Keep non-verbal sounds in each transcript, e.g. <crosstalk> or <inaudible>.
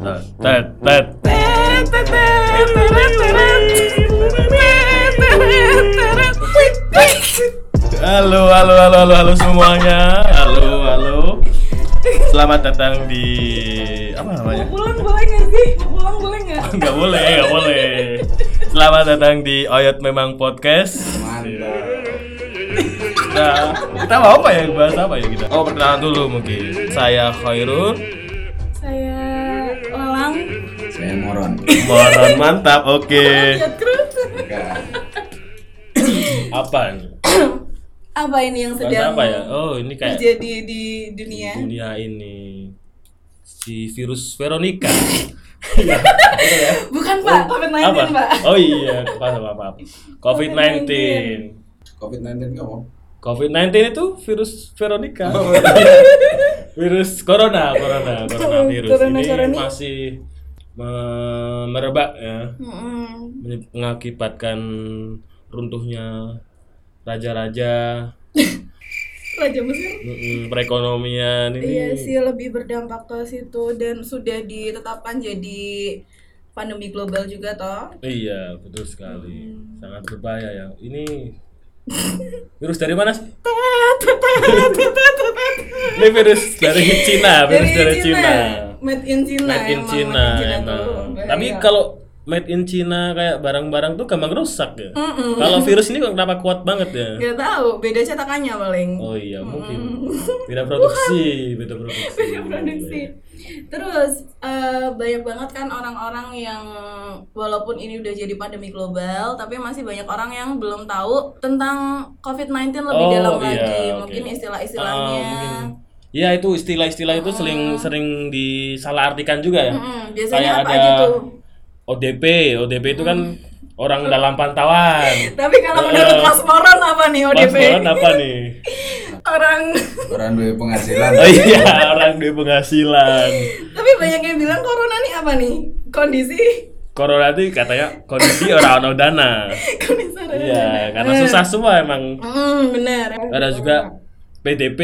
Tet, tet, tet. Halo, halo, halo, halo, halo semuanya. Halo, halo. Selamat datang di apa namanya? pulang boleh nggak sih? Pulang boleh nggak? <laughs> Nggak boleh, nggak boleh. Selamat datang di Oyot Memang Podcast. Mantap. Nah, kita mau apa ya? Bahas apa ya kita? Oh, perkenalan dulu mungkin. Saya Khairul. Saya Lalang. Saya moron. Moron mantap. Oke. Terus. Enggak. Apa ini? Apa ini yang sedang apa ya? Oh, ini kayak terjadi di dunia? dunia ini si virus Veronica. <laughs> Bukan Pak, COVID-19 apa? Pak. Oh iya, apa apa apa. COVID-19. COVID-19 kamu? COVID-19 itu virus Veronica. <laughs> Virus corona, corona, <laughs> coronavirus Corona, ini corona. masih me- merebak ya, Mm-mm. mengakibatkan runtuhnya raja-raja, <laughs> Raja Mesir. mm-mm, perekonomian ini. Iya sih lebih berdampak ke situ dan sudah ditetapkan jadi pandemi global juga toh. Iya, betul sekali. Hmm. Sangat berbahaya ya. Ini virus dari mana sih? Ini virus dari Cina, virus dari, Cina. Made in Cina. Made in Cina, made in Cina emang. bahaya. Tapi kalau made in Cina kayak barang-barang tuh gampang rusak ya. Mm-mm. Kalau virus ini kok kenapa kuat banget ya? Nggak tahu, beda cetakannya paling. Oh iya, mungkin <laughs> beda produksi, beda produksi. produksi. Terus eh, banyak banget kan orang-orang yang walaupun ini udah jadi pandemi global, tapi masih banyak orang yang belum tahu tentang COVID-19 lebih Oh, dalam iya, lagi. Mungkin Ah, istilah-istilahnya. mungkin. Ya itu istilah-istilah itu sering sering disalahartikan juga ya. Mm, biasanya Kayak apa ada aja tuh? ODP, ODP itu kan orang dalam pantauan. <laughs> Tapi kalau menurut Eh, Mas Moron apa nih Mas ODP? Moron apa <laughs> nih? Orang Orang duwe penghasilan. <laughs> Oh iya, orang duit penghasilan. tapi banyak yang bilang corona nih apa nih? Kondisi Corona itu katanya kondisi orang ono dana. kondisi orang Iya, karena susah semua emang. Hmm, benar. Ada juga PDP,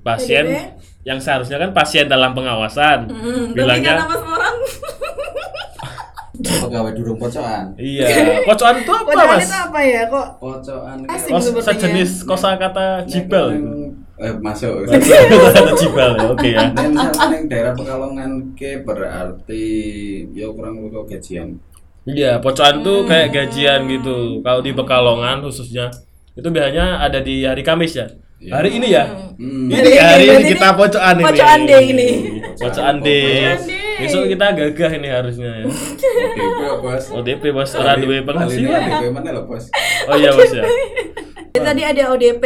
pasien PDP? yang seharusnya kan pasien dalam pengawasan. Hmm, tapi Bilangnya Mas Moron Pegawai durung pocokan. iya. <laughs> Pocokan itu apa, Padahal Mas? itu apa ya kok Pocokan ki Asik. Oh, sepertinya. sejenis kosakata jibal. Eh masuk. <laughs> Kosakata jibal ya, oke ya. Nek misalnya ning daerah Pekalongan ke berarti ya kurang lebih kok gajian. Iya, pocokan tuh kayak gajian gitu. Kalau di Pekalongan khususnya itu biasanya ada di hari Kamis ya. Iya. Hari ini ya. Hmm. Ini Hari ini, hari ini kita ini pocokan ini. pocokan day ini. Pocokan day. Besok kita gagah ini harusnya ya. Oke, kok, Bos. ODP bos orang duwe penghasilan. ODP mana lho, Bos? Oh iya bos ya. Jadi tadi ada ODP,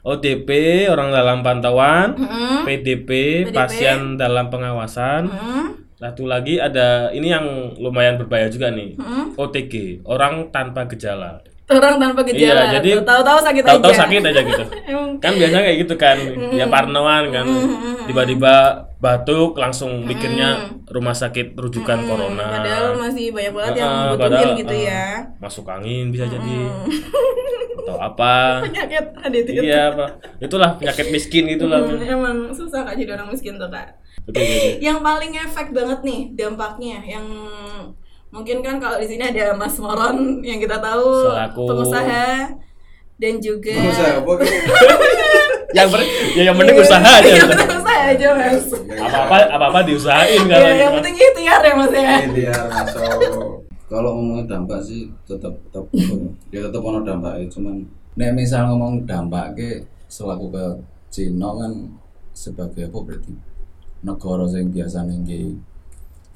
ODP orang dalam pantauan, Mm-mm. PDP, PDP. pasien dalam pengawasan. Hmm, Satu lagi ada ini yang lumayan berbahaya juga nih. hmm. OTG, orang tanpa gejala. Orang tanpa gejala. Iya, jadi tahu-tahu sakit Tahu-tahu aja. sakit aja gitu. <laughs> Kan biasanya kayak gitu kan. Ya parnoan kan. Tiba-tiba batuk langsung mikirnya rumah sakit rujukan corona. padahal masih banyak banget yang butuhin padahal, gitu eh, ya. Masuk angin bisa jadi. <laughs> Atau apa. Penyakit itu. iya, apa. Itulah penyakit miskin itulah. Hmm, emang susah kak jadi orang miskin tuh kak. Oke, oke. Yang paling efek banget nih dampaknya yang mungkin kan kalau di sini ada Mas Moron yang kita tahu Selaku- pengusaha dan juga apa? <laughs> yang ber- ya yang penting usaha aja. Yang penting usaha aja mas. Apa-apa apa-apa diusahain kan. Ya, yang penting ikhtiar ya mas ya. Masuk. Kalau ngomongin dampak sih tetap tetap ya tetap ono dampaknya cuman nek misal ngomong dampak ke selaku ke Cina kan sebagai apa berarti negara yang biasa nenggi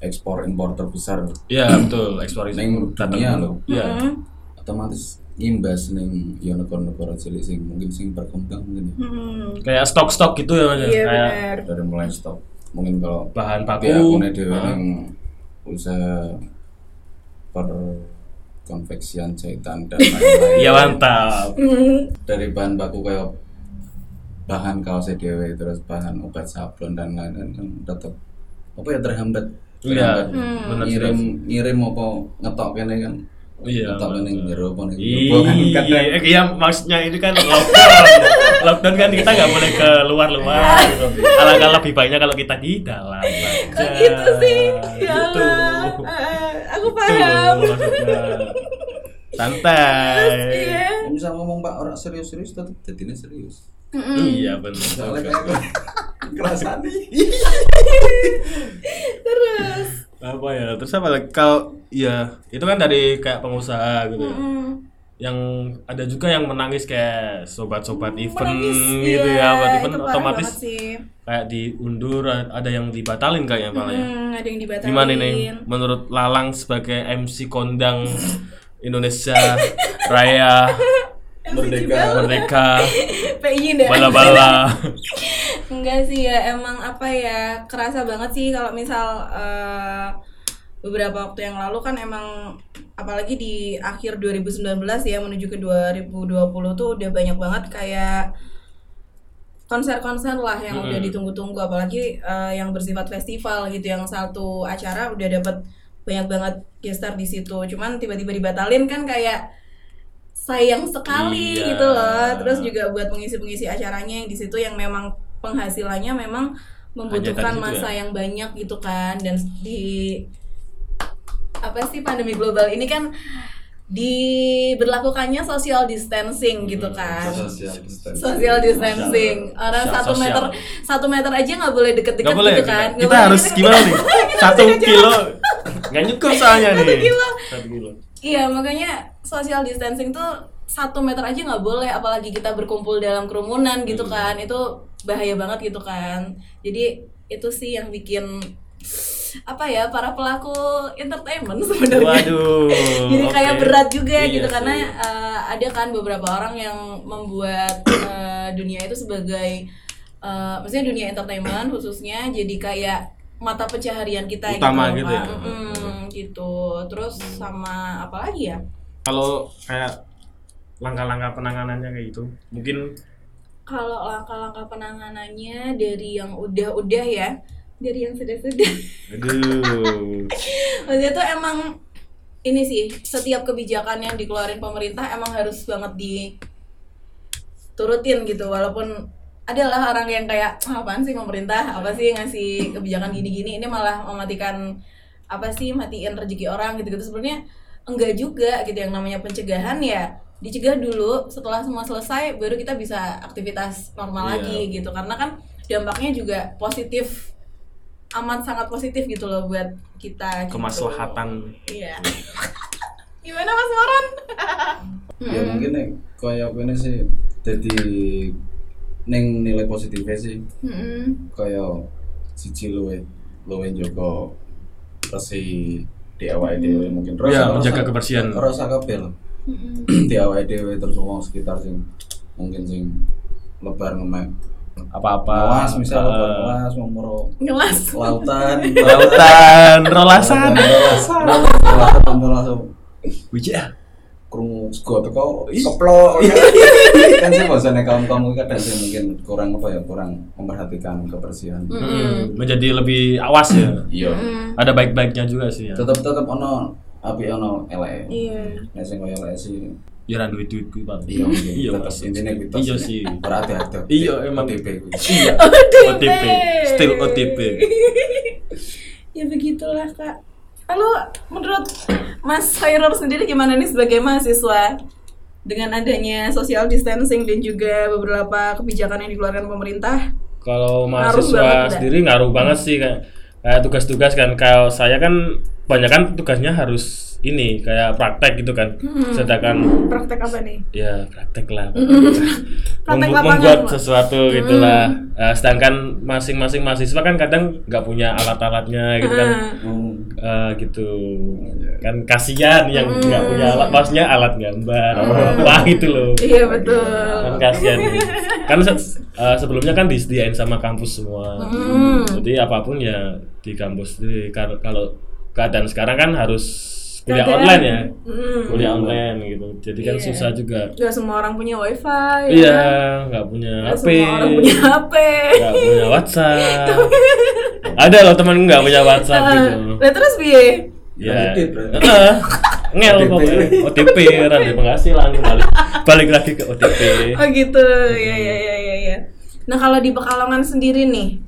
ekspor impor terbesar Iya, betul. Ekspor neng dunia loh Iya. Hmm. otomatis imbas neng ya negara-negara cilik sing mungkin sing berkembang mungkin ya. Hmm. Kayak stok-stok gitu ya Mas. ya? Iya Kayak dari mulai stok mungkin kalau bahan baku. aku dewe Heeh. neng usaha per konveksian jahitan dan <laughs> lain-lain Iya mantap. Hmm. dari bahan baku kayak bahan kaos dewe terus bahan obat sablon dan lain-lain kan tetap apa ya terhambat Iya, benar ngirim ngirim apa ngetok kene kan Iya. Tak ning jero apa ning Iya, kan kadang eh, iya maksudnya ini kan lockdown. <laughs> lockdown kan kita nggak boleh keluar-luar gitu. Alangkah lebih baiknya kalau kita di dalam aja. Kok gitu sih? Ya Gitu. Allah. Eh, aku Gitu paham. maksudnya. <laughs> Santai. Iya. misal ngomong Pak orang serius-serius tetep dadine serius. Iya benar. Soalnya kayak <laughs> kerasa nih. Terus. Apa ya? Terus apa lagi? Kalau ya itu kan dari kayak pengusaha gitu. ya. Mm. Yang ada juga yang menangis kayak sobat-sobat event Menangis, gitu iya, ya, buat event otomatis kayak diundur ada yang dibatalin kayaknya malah ya. Hmm, ada yang dibatalin. Gimana nih menurut Lalang sebagai MC kondang <laughs> Indonesia Raya Merdeka. Merdeka PI dah. bala-bala <laughs> Enggak sih ya, emang apa ya kerasa banget sih kalau misal eh, beberapa waktu yang lalu kan emang apalagi di akhir 2019 ya menuju ke 2020 tuh udah banyak banget kayak konser-konser lah yang udah ditunggu-tunggu. Apalagi eh, yang bersifat festival gitu yang satu acara udah dapat banyak banget gestar di situ. Cuman tiba-tiba dibatalin kan kayak sayang sekali Iya. gitu loh. Terus juga buat pengisi-pengisi acaranya yang di situ yang memang penghasilannya memang membutuhkan Hanya tadi itu masa yang banyak gitu kan. Dan di apa sih pandemi global ini kan diberlakukannya social distancing gitu kan. Social distancing. social distancing. Orang Sosial- satu meter satu meter aja nggak boleh deket-deket gitu kita, kan kita boleh. harus gimana nih? Satu kilo. nggak nyukur soalnya nih. satu kilo. Iya makanya social distancing tuh satu meter aja nggak boleh apalagi kita berkumpul dalam kerumunan gitu Hmm. kan itu bahaya banget gitu kan jadi itu sih yang bikin apa ya para pelaku entertainment <laughs> sebenarnya jadi kayak oke. berat juga Iya gitu sih. karena eh, ada kan beberapa orang yang membuat eh, dunia itu sebagai eh, maksudnya dunia entertainment khususnya jadi kayak mata pencaharian kita Utama gitu, gitu ya. Mm-mm, gitu terus sama apa lagi ya kalau kayak langkah-langkah penanganannya kayak gitu. Mungkin kalau langkah-langkah penanganannya dari yang udah-udah ya dari yang sudah-sudah. Aduh. <laughs> Maksudnya tuh emang ini sih setiap kebijakan yang dikeluarin pemerintah emang harus banget diturutin gitu. Walaupun adalah orang yang kayak "Ah, apaan sih pemerintah? Apa sih ngasih kebijakan gini-gini? Ini malah mematikan apa sih matiin rezeki orang gitu-gitu. Sebenarnya enggak juga gitu. Yang namanya pencegahan ya dicegah dulu setelah semua selesai baru kita bisa aktivitas normal Iya. lagi gitu karena kan dampaknya juga positif amat sangat positif gitu loh buat kita gitu. kemaslahatan Iya. <laughs> Gimana Mas Moran? <laughs> Ya mungkin nih kayak ini sih jadi ning nilai positifnya sih Mm-mm. kayak siji luwe luwe Joko resi di dhewe mungkin Ya, menjaga kebersihan. rasa Mm-mm. <clears throat> di awake dhewe terus wong sekitar sing mungkin sing lebar ngemek. Apa-apa. Lawas misal Eh, lawas ngomoro Ngelas. lautan. <laughs> Lautan rolasan. Lautan tanpa langsung. Wija krungu sego teko keplok. <laughs> Kan sih bahasanya kaum kaum kadang sih mungkin kurang apa ya kurang memperhatikan kebersihan. Hmm, menjadi lebih awas ya. Iya. Mm. ada baik-baiknya juga sih ya. Tetep tetep ono api ono elek Iya. nek sing koyo elek sih ya ra duit duit kuwi Pak. iya iya Mas. intine kuwi tos. iya sih ora hati-hati Iya, emang. OTP kuwi. iya <laughs> OTP. Still OTP <laughs> ya begitulah kak. Lalu menurut Mas Khairul sendiri gimana nih sebagai mahasiswa dengan adanya social distancing dan juga beberapa kebijakan yang dikeluarkan pemerintah? kalau Ngaruh mahasiswa banget, Mbak. sendiri ngaruh banget sih kayak tugas-tugas kan. Kalau saya kan banyak kan tugasnya harus ini kayak praktek gitu kan. Hmm. sedangkan Praktek apa nih? ya praktek lah. <laughs> Praktek lapangan, membuat sesuatu gitulah. Eh, sedangkan masing-masing mahasiswa kan kadang nggak punya alat-alatnya gitu kan. Hmm. Eh, gitu kan kasihan yang nggak punya alat maksudnya alat gambar apa gitu loh Iya betul. kan kasihan kan se- eh, sebelumnya kan disediain sama kampus semua Hmm. jadi apa pun ya di kampus jadi kalau keadaan sekarang kan harus kuliah Keadaan. online ya Hmm. kuliah online gitu jadi kan Iya. susah juga Gak semua orang punya wifi. ya iya kan? nggak punya Gak HP semua orang punya HP. nggak punya WhatsApp ada loh temen nggak punya WhatsApp gitu. Lah terus biye? ya. Ngel OTP. pokoknya. OTP rantai penghasilan balik balik lagi ke OTP Oh gitu, ya ya ya ya ya. Nah kalau di Pekalongan sendiri nih,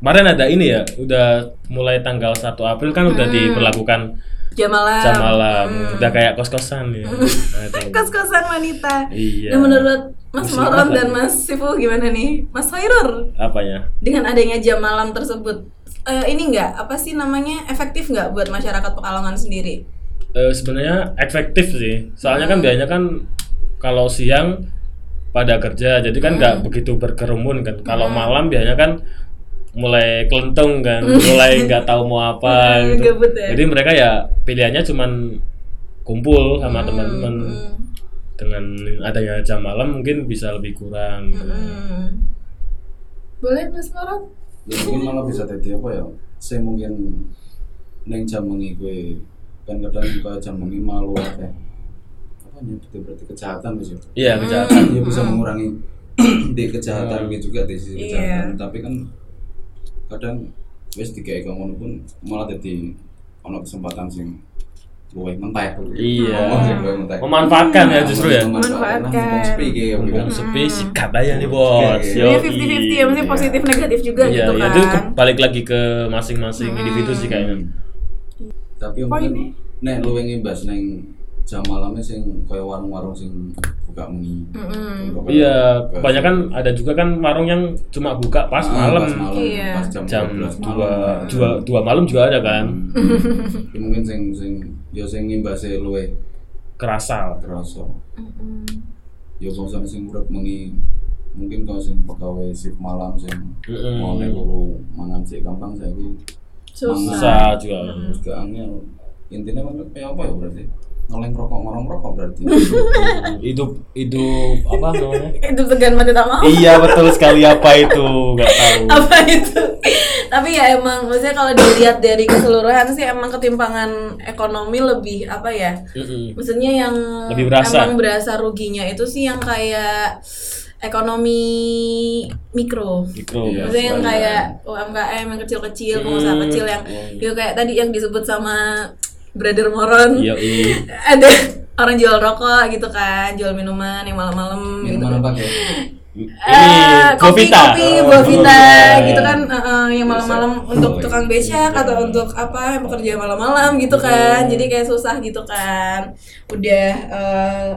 kemarin ada ini ya udah mulai tanggal 1 April kan udah diberlakukan jam malam. jam malam udah kayak kos-kosan ya <laughs> Nah, itu. Kos-kosan wanita. Iya. Nah menurut Mas apa dan? Mas Sifu gimana nih? Mas Hoirur apanya dengan adanya jam malam tersebut, eh, ini enggak apa sih namanya efektif nggak buat masyarakat Pekalongan sendiri? Eh, sebenarnya efektif sih soalnya kan biasanya kan kalau siang pada kerja jadi kan nggak begitu berkerumun kan kalau malam biasanya kan mulai kelentung kan <laughs> mulai nggak tahu mau apa Hmm, gitu gabut ya. jadi mereka ya pilihannya cuman kumpul sama teman-teman Hmm. dengan adanya jam malam mungkin bisa lebih kurang gitu. Hmm. Boleh Mas Moron? ya mungkin malah bisa jadi apa ya saya mungkin neng jam mengi gue kan kadang juga jam mengi malu apa apa nyebutnya berarti kejahatan di situ iya kejahatan dia bisa mengurangi <clears throat> di kejahatan gitu juga di sisi Iya. kejahatan tapi kan kadang wes tiga ekonomi pun malah jadi ono kesempatan sing luwe mentek Iya. Memanfaatkan ya justru ya Memanfaatkan. Gitu. mumpung sepi sikat aja nih bos oke. Yoi. Ini 50-50 ya, maksudnya positif negatif juga iya, gitu iya, kan. itu balik lagi ke masing-masing individu sih kayaknya tapi mungkin nek luwe ngimbas neng jam malamnya sing kaya warung-warung sing buka. Contoh kayak- Iya, kayak- kebanyakan ada juga kan warung yang cuma buka pas Ah, malam, pas malam Iya. pas jam, jam 12 dua, malam. dua, dua malam juga ada kan, Ya, mungkin sing sing ya sing ngimbase luwe. Kerasa. kerasa ya kalau sampe sing urip mengi mungkin kalau sing pegawai shift malam sing Mm-mm. mau loro mangan sih gampang saiki Susah. juga. juga angel. Intinya kan kayak apa ya berarti noleng rokok ngorong rokok berarti <laughs> Hidup hidup apa namanya? <laughs> Itu segan mati tak mau. iya betul sekali apa itu nggak tahu. <laughs> apa itu tapi ya emang maksudnya kalau dilihat dari keseluruhan sih emang ketimpangan ekonomi lebih apa ya maksudnya yang Lebih berasa. emang berasa ruginya itu sih yang kayak ekonomi mikro Mikro. Maksudnya yang swasta. kayak UMKM yang kecil-kecil pengusaha Hmm. kecil yang Hmm. ya kayak tadi yang disebut sama brother Moron Iya, iya. <laughs> ada orang jual rokok gitu kan jual minuman yang malam-malam gitu minuman apa kayak Ini Eh, kopi Govita. kopi Oh, buah vita iya. gitu kan eh, eh, yang malam-malam untuk Oh, tukang iya. becak atau untuk apa yang pekerja malam-malam gitu kan jadi kayak susah gitu kan udah eh,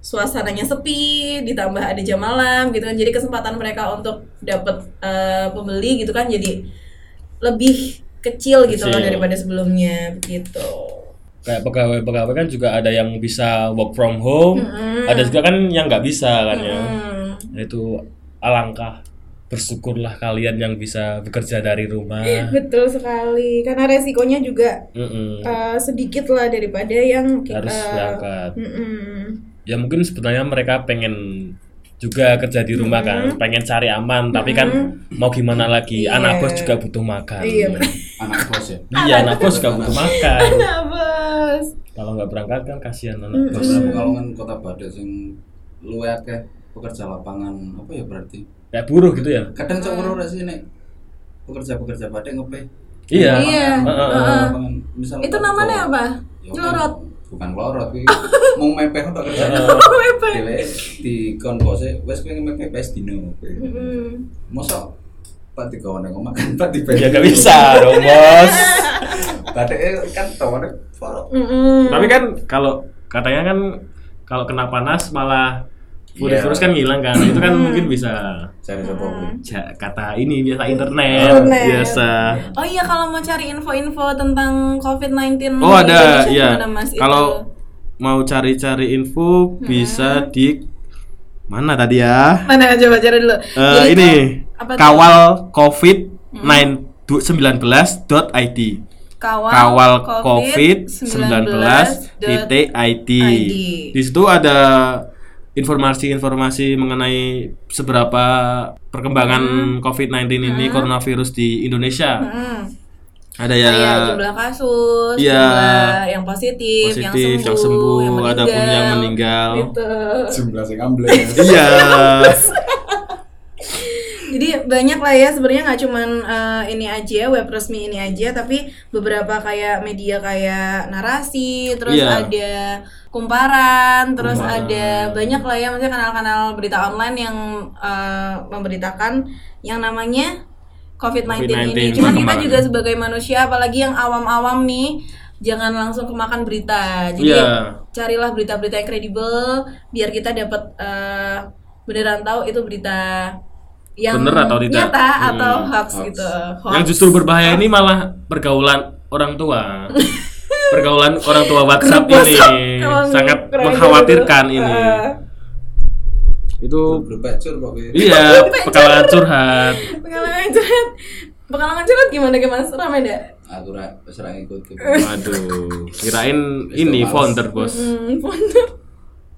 suasananya sepi ditambah ada jam malam gitu kan jadi kesempatan mereka untuk dapet eh, pembeli gitu kan jadi lebih kecil gitu loh Kecil. daripada sebelumnya gitu kayak pegawai-pegawai kan juga ada yang bisa work from home, ada juga kan yang nggak bisa kan ya. Hmm. Itu alangkah bersyukurlah kalian yang bisa bekerja dari rumah. betul sekali karena resikonya juga Mm-mm. eh, sedikit lah daripada yang kita Harus berangkat. Mm-mm. Ya mungkin sebenarnya mereka pengen juga kerja di rumah kan, pengen cari aman, tapi kan mau gimana lagi? Iya. Anak bos juga butuh makan. Iya, anak bos ya Iya, anak bos juga butuh makan. <laughs> Nah, bos. Kalau nggak berangkat kan kasihan anak bos. Terus Pekalongan kota Badai sing luwe akeh pekerja lapangan apa ya berarti Kayak buruh gitu ya. kadang cowok ora sih nek pekerja-pekerja Badai ngepe Iya. Iya. Heeh. misal Itu namanya apa? Ya, Nyelorot. bukan lorot kuwi <laughs> mau mepeh tok kerja dhewe di kon bose wes kowe mepeh wes dino kowe Mm-mm. mosok Pak digawane ngomong kan Pak di Ya gak bisa dong bos. <laughs> Badai kan forok Mm-mm. Tapi kan kalau katanya kan kalau kena panas malah virus-virus kan ngilang kan. Itu kan mungkin bisa cari ja- kata ini biasa internet, Internet. biasa. Oh iya kalau mau cari info-info tentang COVID-19 Oh ada, ya. Itu. Kalau mau cari-cari info bisa di mana tadi ya? mana coba cari dulu. Eh, Jadi ini kawal covid 19.id kawal, kawal covid 19 titik id di situ ada informasi-informasi mengenai seberapa perkembangan covid 19 ini coronavirus di Indonesia. Hmm. ada ya Kayak jumlah kasus, Iya. jumlah yang positif, positif yang sembuh, yang ada pun yang meninggal. Gitu. jumlah sing ambles. Iya <laughs> banyak lah ya sebenarnya nggak cuman eh, ini aja web resmi ini aja tapi beberapa kayak media kayak narasi terus Iya. ada kumparan terus Kumparan. ada banyak lah ya maksudnya kanal-kanal berita online yang eh, memberitakan yang namanya COVID-19, ini. COVID-19 Cuma kita juga sebagai manusia apalagi yang awam-awam nih jangan langsung kemakan berita. Jadi Iya. carilah berita-berita yang kredibel biar kita dapat eh, beneran tahu itu berita yang Bener atau tidak? nyata Hmm, atau hoax, hoax. gitu. Hoax. Yang justru berbahaya ini malah pergaulan orang tua. <laughs> pergaulan orang tua WhatsApp Grup ini WhatsApp. Sangat keren mengkhawatirkan gitu. ini. Eh, Itu Grup pecur iya pekalongan curhat. Pengalaman curhat. Pengalaman curhat gimana gimana rame enggak? Aku ra ngikut gitu. Waduh, kirain ini founder bos. Hmm.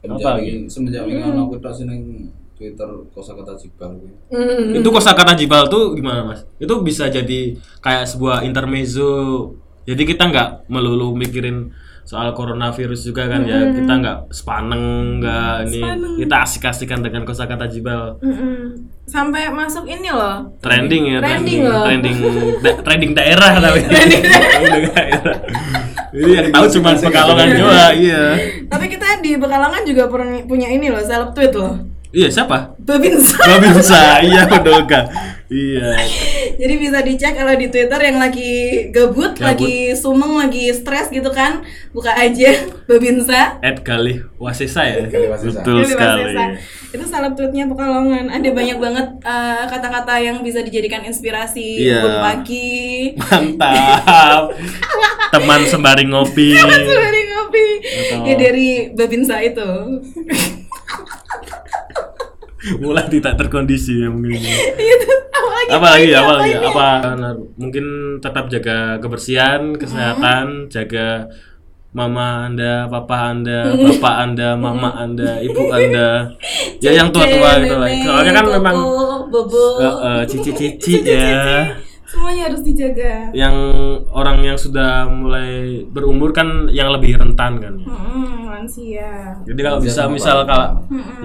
Semenjak Apa ini semenjak ini ono aku sing ning Twitter kosakata jibal. Hmm. Itu kosakata jibal tuh gimana mas? Itu bisa jadi kayak sebuah intermezzo. Jadi kita nggak melulu mikirin soal coronavirus juga kan ya. Kita nggak sepaneng nggak ini. Kita asik-asikan dengan kosakata jibal. Mm-mm. Sampai masuk ini loh. Trending ya. Trending loh. Trending, <laughs> da- trending daerah tapi. Trending daerah. <laughs> Ini yang tahu cuma pekalongan doang. Iya. Tapi kita di Pekalongan juga pernah punya ini loh, seleb tweet loh. Iya siapa? Babinsa. Babinsa. Iya betul kan. Iya. Jadi bisa dicek kalau di Twitter yang lagi gabut, Gabut. lagi sumeng, lagi stres gitu kan, buka aja <laughs> Babinsa. Ed Galih Wasesa ya. Wasesa. Betul sekali. Itu salah tweetnya Pekalongan. Ada banyak banget eh, kata-kata yang bisa dijadikan inspirasi. Iya. Good pagi. Mantap. <laughs> Teman sembari ngopi. Dari ngopi. Atau- Ya dari Babinsa itu. Mulai tidak terkondisi ya mungkin. <laughs> Itu apalagi apa lagi ya? Apa apa lagi? ini? Apa nah, mungkin tetap jaga kebersihan, kesehatan, jaga mama anda, papa anda, bapak <laughs> anda, mama anda, ibu anda, ya yang tua-tua gitu lah. Soalnya kan memang bobo. eh, eh, cici-cici ya. <laughs> Semuanya harus dijaga. yang orang yang sudah mulai berumur kan yang lebih rentan kan ya. Hmm, lansia. Jadi kalau bisa misal apa? kalau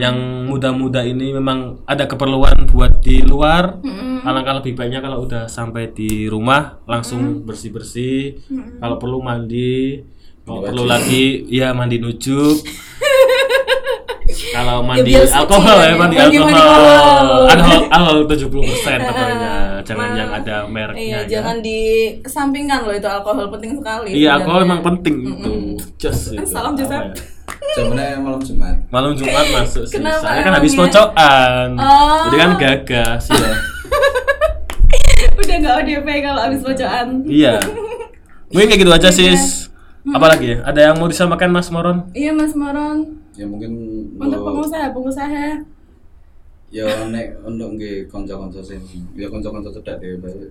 yang muda-muda ini memang ada keperluan buat di luar, alangkah lebih baiknya kalau udah sampai di rumah langsung bersih-bersih. Kalau perlu mandi, kalau perlu lagi ya mandi nujuk. Kalau mandi biar suci alkohol ya, ya, mandi, mandi- mandi alkohol. alkohol. Alkohol alkohol 70% katanya. Jangan Nah, yang ada mereknya Iya, ya. jangan dikesampingkan loh itu alkohol penting sekali. Iya, alkohol sebenarnya. emang penting itu. Just itu. Salam, Apa Joseph. ya? <laughs> Zamannya malam Jumat. Malam Jumat <laughs> masuk sih. Kenapa Soalnya kan habis emangnya? pocokan. Oh. Jadi kan gagas ya. <laughs> Udah nggak ODP kalau habis pocokan. iya. Mungkin kayak gitu aja sis. Apalagi ya? Ada yang mau disamakan Mas Moron? Iya Mas Moron. Ya mungkin Untuk pengusaha, pengusaha. ya nek untuk nggih kanca-kanca sing ya kanca-kanca cedhak bae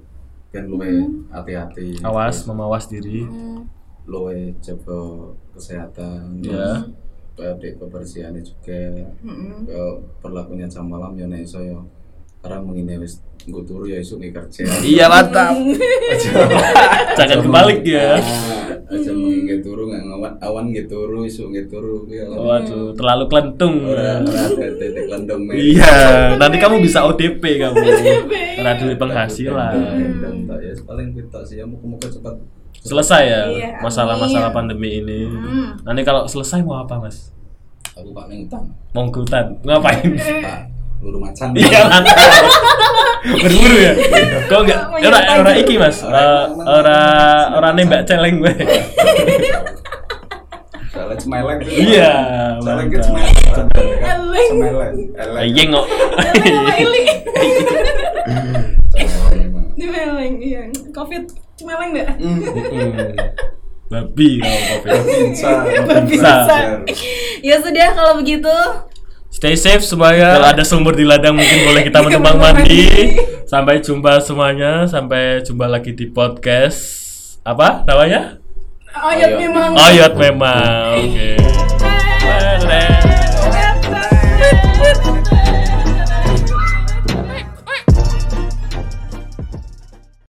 ben luwe hati-hati. Awas, memawas diri. Hmm. luwe jaga kesehatan. Ya. Kayak di kebersihannya juga. Kayak perlakunya jam malam ya nek iso ya. Karena mengini wis nggo turu ya isuk ngi kerja. Iya mantap. <laughs> Jangan kebalik ya. Aja mengi ngi turu nggak ngawan awan ngi turu isuk ngi turu ya. Waduh, terlalu kelentung. Ora ora men. Iya, nanti kamu bisa ODP kamu. <laughs> Karena duit penghasilan. Ya paling kita sih ya muka-muka cepat Selesai ya Iya, masalah-masalah pandemi ini. Hmm. Nanti kalau selesai mau apa, Mas? aku pak neng utang Mau hutan. Ngapain? <laughs> pak luru macan Iya mantap. Berburu ya? Kok enggak? Ora ora iki Mas. Eh, Ora ora nembak celeng gue. <laughs> Salah cemeleng Iya, Salah ke mantap. cemeleng Eleng. Cemeleng Eleng Iya. Cemeleng iya. Covid Cimeleng nggak? Hmm. Babi kalau covid. Bisa Bisa. Ya sudah kalau begitu. Stay safe semuanya. Kalau ada sumber di ladang mungkin boleh kita menumpang mandi. Sampai jumpa semuanya. Sampai jumpa lagi di podcast apa namanya? Ayat Ayat. memang. Oyot memang. Oke.